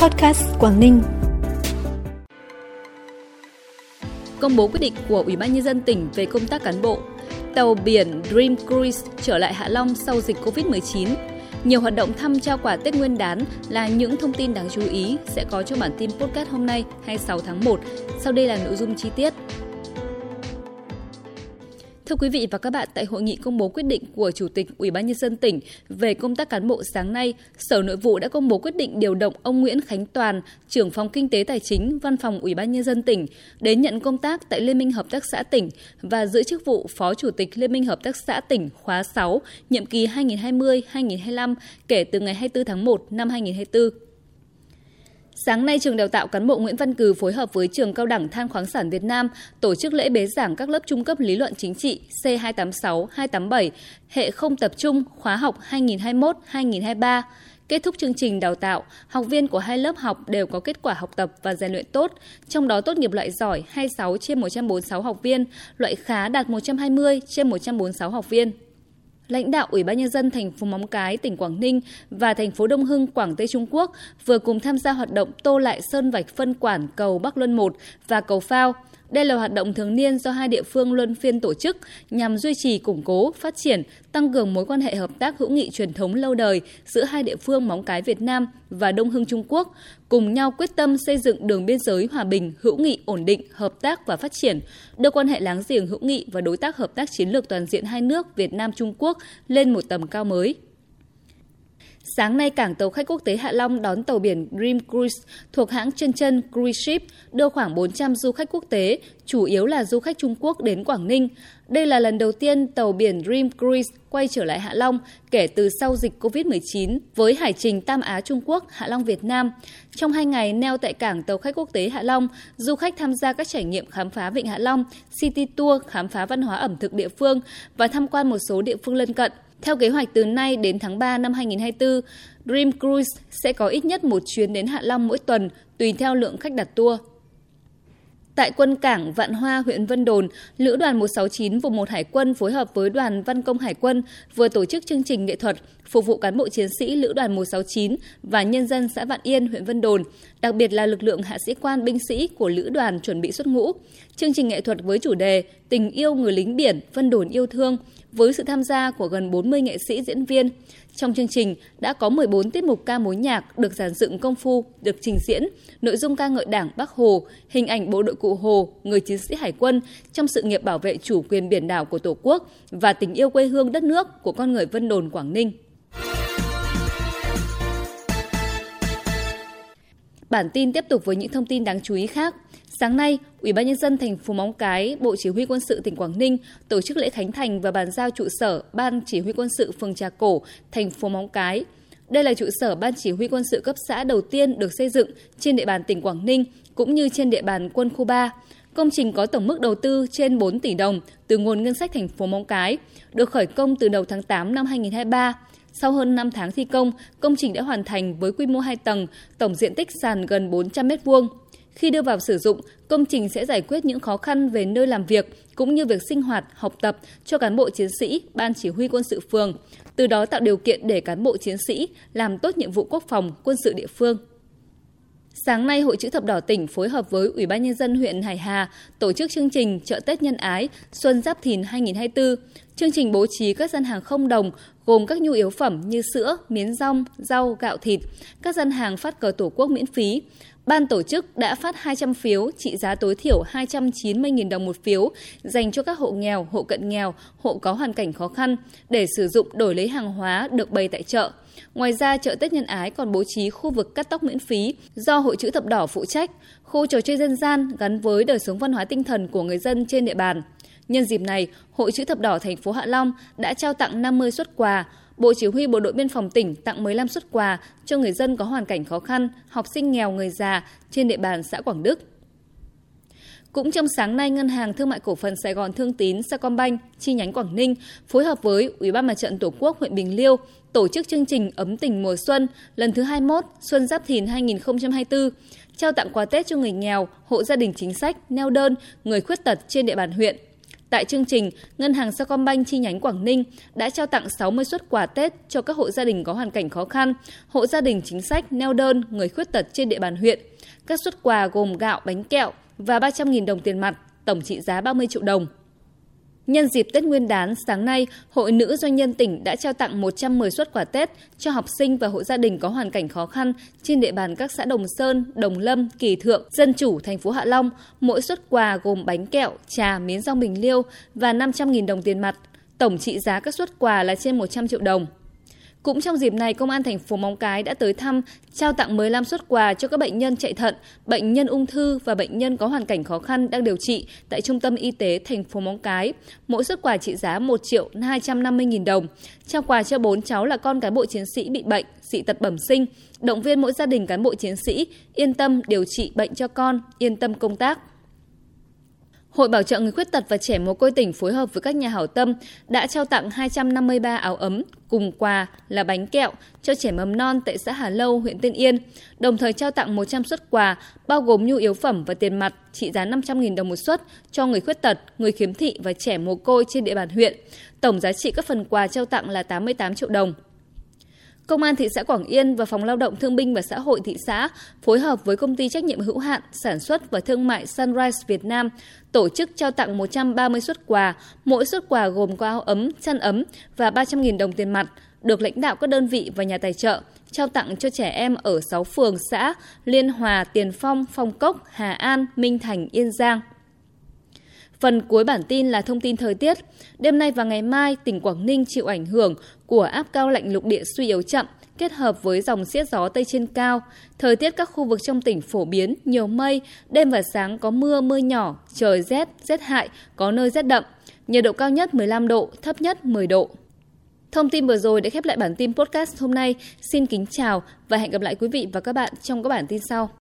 Podcast Quảng Ninh. Công bố quyết định của Ủy ban nhân dân tỉnh về công tác cán bộ. Tàu biển Dream Cruise trở lại Hạ Long sau dịch Covid-19. Nhiều hoạt động thăm trao quà Tết Nguyên đán là những thông tin đáng chú ý sẽ có trong bản tin podcast hôm nay 26 tháng 1. Sau đây là nội dung chi tiết. Thưa quý vị và các bạn, tại hội nghị công bố quyết định của Chủ tịch Ủy ban nhân dân tỉnh về công tác cán bộ sáng nay, Sở Nội vụ đã công bố quyết định điều động ông Nguyễn Khánh Toàn, trưởng phòng kinh tế tài chính, Văn phòng Ủy ban nhân dân tỉnh đến nhận công tác tại Liên minh hợp tác xã tỉnh và giữ chức vụ Phó Chủ tịch Liên minh hợp tác xã tỉnh khóa 6, nhiệm kỳ 2020-2025 kể từ ngày 24 tháng 1 năm 2024. Sáng nay, trường đào tạo cán bộ Nguyễn Văn Cừ phối hợp với trường cao đẳng than khoáng sản Việt Nam tổ chức lễ bế giảng các lớp trung cấp lý luận chính trị C286-287, hệ không tập trung khóa học 2021-2023. Kết thúc chương trình đào tạo, học viên của hai lớp học đều có kết quả học tập và rèn luyện tốt, trong đó tốt nghiệp loại giỏi 26 trên 146 học viên, loại khá đạt 120 trên 146 học viên lãnh đạo Ủy ban nhân dân thành phố Móng Cái, tỉnh Quảng Ninh và thành phố Đông Hưng, Quảng Tây Trung Quốc vừa cùng tham gia hoạt động tô lại sơn vạch phân quản cầu Bắc Luân 1 và cầu Phao. Đây là hoạt động thường niên do hai địa phương luân phiên tổ chức nhằm duy trì củng cố, phát triển, tăng cường mối quan hệ hợp tác hữu nghị truyền thống lâu đời giữa hai địa phương Móng Cái Việt Nam và Đông Hưng Trung Quốc, cùng nhau quyết tâm xây dựng đường biên giới hòa bình, hữu nghị, ổn định, hợp tác và phát triển, đưa quan hệ láng giềng hữu nghị và đối tác hợp tác chiến lược toàn diện hai nước Việt Nam Trung Quốc lên một tầm cao mới. Sáng nay, cảng tàu khách quốc tế Hạ Long đón tàu biển Dream Cruise thuộc hãng Chân Chân Cruise Ship đưa khoảng 400 du khách quốc tế, chủ yếu là du khách Trung Quốc đến Quảng Ninh. Đây là lần đầu tiên tàu biển Dream Cruise quay trở lại Hạ Long kể từ sau dịch COVID-19 với hải trình Tam Á Trung Quốc, Hạ Long Việt Nam. Trong hai ngày neo tại cảng tàu khách quốc tế Hạ Long, du khách tham gia các trải nghiệm khám phá Vịnh Hạ Long, City Tour khám phá văn hóa ẩm thực địa phương và tham quan một số địa phương lân cận. Theo kế hoạch từ nay đến tháng 3 năm 2024, Dream Cruise sẽ có ít nhất một chuyến đến Hạ Long mỗi tuần, tùy theo lượng khách đặt tour. Tại quân cảng Vạn Hoa, huyện Vân Đồn, Lữ đoàn 169 vùng 1 Hải quân phối hợp với đoàn Văn công Hải quân vừa tổ chức chương trình nghệ thuật phục vụ cán bộ chiến sĩ Lữ đoàn 169 và nhân dân xã Vạn Yên, huyện Vân Đồn, đặc biệt là lực lượng hạ sĩ quan binh sĩ của Lữ đoàn chuẩn bị xuất ngũ. Chương trình nghệ thuật với chủ đề Tình yêu người lính biển, Vân Đồn yêu thương với sự tham gia của gần 40 nghệ sĩ diễn viên. Trong chương trình đã có 14 tiết mục ca mối nhạc được giàn dựng công phu, được trình diễn, nội dung ca ngợi Đảng Bắc Hồ, hình ảnh bộ đội cụ Hồ, người chiến sĩ hải quân trong sự nghiệp bảo vệ chủ quyền biển đảo của Tổ quốc và tình yêu quê hương đất nước của con người Vân Đồn Quảng Ninh. Bản tin tiếp tục với những thông tin đáng chú ý khác. Sáng nay, Ủy ban nhân dân thành phố Móng Cái, Bộ Chỉ huy Quân sự tỉnh Quảng Ninh tổ chức lễ khánh thành và bàn giao trụ sở Ban Chỉ huy Quân sự phường Trà Cổ, thành phố Móng Cái. Đây là trụ sở Ban Chỉ huy Quân sự cấp xã đầu tiên được xây dựng trên địa bàn tỉnh Quảng Ninh cũng như trên địa bàn quân khu 3. Công trình có tổng mức đầu tư trên 4 tỷ đồng từ nguồn ngân sách thành phố Móng Cái, được khởi công từ đầu tháng 8 năm 2023. Sau hơn 5 tháng thi công, công trình đã hoàn thành với quy mô 2 tầng, tổng diện tích sàn gần 400 m2. Khi đưa vào sử dụng, công trình sẽ giải quyết những khó khăn về nơi làm việc cũng như việc sinh hoạt, học tập cho cán bộ chiến sĩ, ban chỉ huy quân sự phường, từ đó tạo điều kiện để cán bộ chiến sĩ làm tốt nhiệm vụ quốc phòng, quân sự địa phương. Sáng nay, Hội chữ thập đỏ tỉnh phối hợp với Ủy ban nhân dân huyện Hải Hà tổ chức chương trình chợ Tết nhân ái Xuân Giáp Thìn 2024. Chương trình bố trí các gian hàng không đồng gồm các nhu yếu phẩm như sữa, miến rong, rau, gạo thịt, các gian hàng phát cờ Tổ quốc miễn phí. Ban tổ chức đã phát 200 phiếu trị giá tối thiểu 290.000 đồng một phiếu dành cho các hộ nghèo, hộ cận nghèo, hộ có hoàn cảnh khó khăn để sử dụng đổi lấy hàng hóa được bày tại chợ. Ngoài ra, chợ Tết Nhân Ái còn bố trí khu vực cắt tóc miễn phí do Hội chữ thập đỏ phụ trách, khu trò chơi dân gian gắn với đời sống văn hóa tinh thần của người dân trên địa bàn. Nhân dịp này, Hội chữ thập đỏ thành phố Hạ Long đã trao tặng 50 xuất quà, Bộ Chỉ huy Bộ đội Biên phòng tỉnh tặng 15 xuất quà cho người dân có hoàn cảnh khó khăn, học sinh nghèo người già trên địa bàn xã Quảng Đức. Cũng trong sáng nay, Ngân hàng Thương mại Cổ phần Sài Gòn Thương tín Sacombank chi nhánh Quảng Ninh phối hợp với Ủy ban Mặt trận Tổ quốc huyện Bình Liêu tổ chức chương trình ấm tình mùa xuân lần thứ 21 Xuân Giáp Thìn 2024, trao tặng quà Tết cho người nghèo, hộ gia đình chính sách, neo đơn, người khuyết tật trên địa bàn huyện. Tại chương trình, Ngân hàng Sacombank chi nhánh Quảng Ninh đã trao tặng 60 suất quà Tết cho các hộ gia đình có hoàn cảnh khó khăn, hộ gia đình chính sách, neo đơn, người khuyết tật trên địa bàn huyện. Các suất quà gồm gạo, bánh kẹo và 300.000 đồng tiền mặt, tổng trị giá 30 triệu đồng. Nhân dịp Tết Nguyên đán, sáng nay, Hội Nữ Doanh nhân tỉnh đã trao tặng 110 suất quà Tết cho học sinh và hộ gia đình có hoàn cảnh khó khăn trên địa bàn các xã Đồng Sơn, Đồng Lâm, Kỳ Thượng, Dân Chủ, thành phố Hạ Long. Mỗi suất quà gồm bánh kẹo, trà, miến rong bình liêu và 500.000 đồng tiền mặt. Tổng trị giá các suất quà là trên 100 triệu đồng. Cũng trong dịp này, Công an thành phố Móng Cái đã tới thăm, trao tặng 15 suất quà cho các bệnh nhân chạy thận, bệnh nhân ung thư và bệnh nhân có hoàn cảnh khó khăn đang điều trị tại Trung tâm Y tế thành phố Móng Cái. Mỗi suất quà trị giá 1 triệu 250 nghìn đồng. Trao quà cho 4 cháu là con cán bộ chiến sĩ bị bệnh, dị tật bẩm sinh. Động viên mỗi gia đình cán bộ chiến sĩ yên tâm điều trị bệnh cho con, yên tâm công tác. Hội Bảo trợ người khuyết tật và trẻ mồ côi tỉnh phối hợp với các nhà hảo tâm đã trao tặng 253 áo ấm cùng quà là bánh kẹo cho trẻ mầm non tại xã Hà Lâu, huyện Tiên Yên, đồng thời trao tặng 100 suất quà bao gồm nhu yếu phẩm và tiền mặt trị giá 500.000 đồng một suất cho người khuyết tật, người khiếm thị và trẻ mồ côi trên địa bàn huyện. Tổng giá trị các phần quà trao tặng là 88 triệu đồng. Công an thị xã Quảng Yên và Phòng Lao động Thương binh và Xã hội thị xã phối hợp với công ty trách nhiệm hữu hạn sản xuất và thương mại Sunrise Việt Nam tổ chức trao tặng 130 suất quà, mỗi suất quà gồm có áo ấm, chăn ấm và 300.000 đồng tiền mặt, được lãnh đạo các đơn vị và nhà tài trợ trao tặng cho trẻ em ở 6 phường xã Liên Hòa, Tiền Phong, Phong Cốc, Hà An, Minh Thành, Yên Giang. Phần cuối bản tin là thông tin thời tiết. Đêm nay và ngày mai, tỉnh Quảng Ninh chịu ảnh hưởng của áp cao lạnh lục địa suy yếu chậm, kết hợp với dòng siết gió Tây trên cao. Thời tiết các khu vực trong tỉnh phổ biến, nhiều mây, đêm và sáng có mưa, mưa nhỏ, trời rét, rét hại, có nơi rét đậm. Nhiệt độ cao nhất 15 độ, thấp nhất 10 độ. Thông tin vừa rồi đã khép lại bản tin podcast hôm nay. Xin kính chào và hẹn gặp lại quý vị và các bạn trong các bản tin sau.